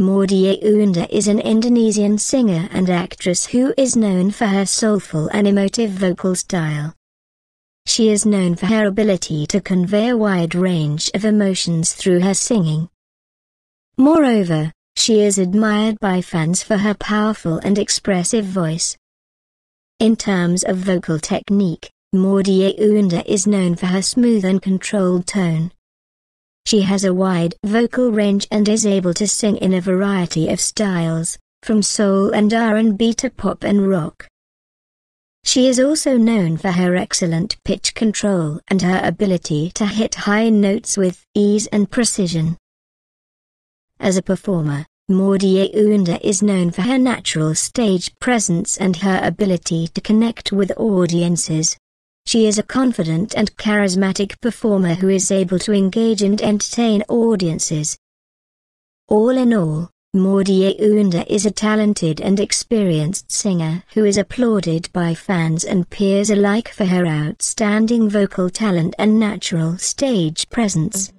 Maudy Ayunda is an Indonesian singer and actress who is known for her soulful and emotive vocal style. She is known for her ability to convey a wide range of emotions through her singing. Moreover, she is admired by fans for her powerful and expressive voice. In terms of vocal technique, Maudy Ayunda is known for her smooth and controlled tone. She has a wide vocal range and is able to sing in a variety of styles, from soul and R&B to pop and rock. She is also known for her excellent pitch control and her ability to hit high notes with ease and precision. As a performer, Maudy Ayunda is known for her natural stage presence and her ability to connect with audiences. She is a confident and charismatic performer who is able to engage and entertain audiences. All in all, Maudy Ayunda is a talented and experienced singer who is applauded by fans and peers alike for her outstanding vocal talent and natural stage presence.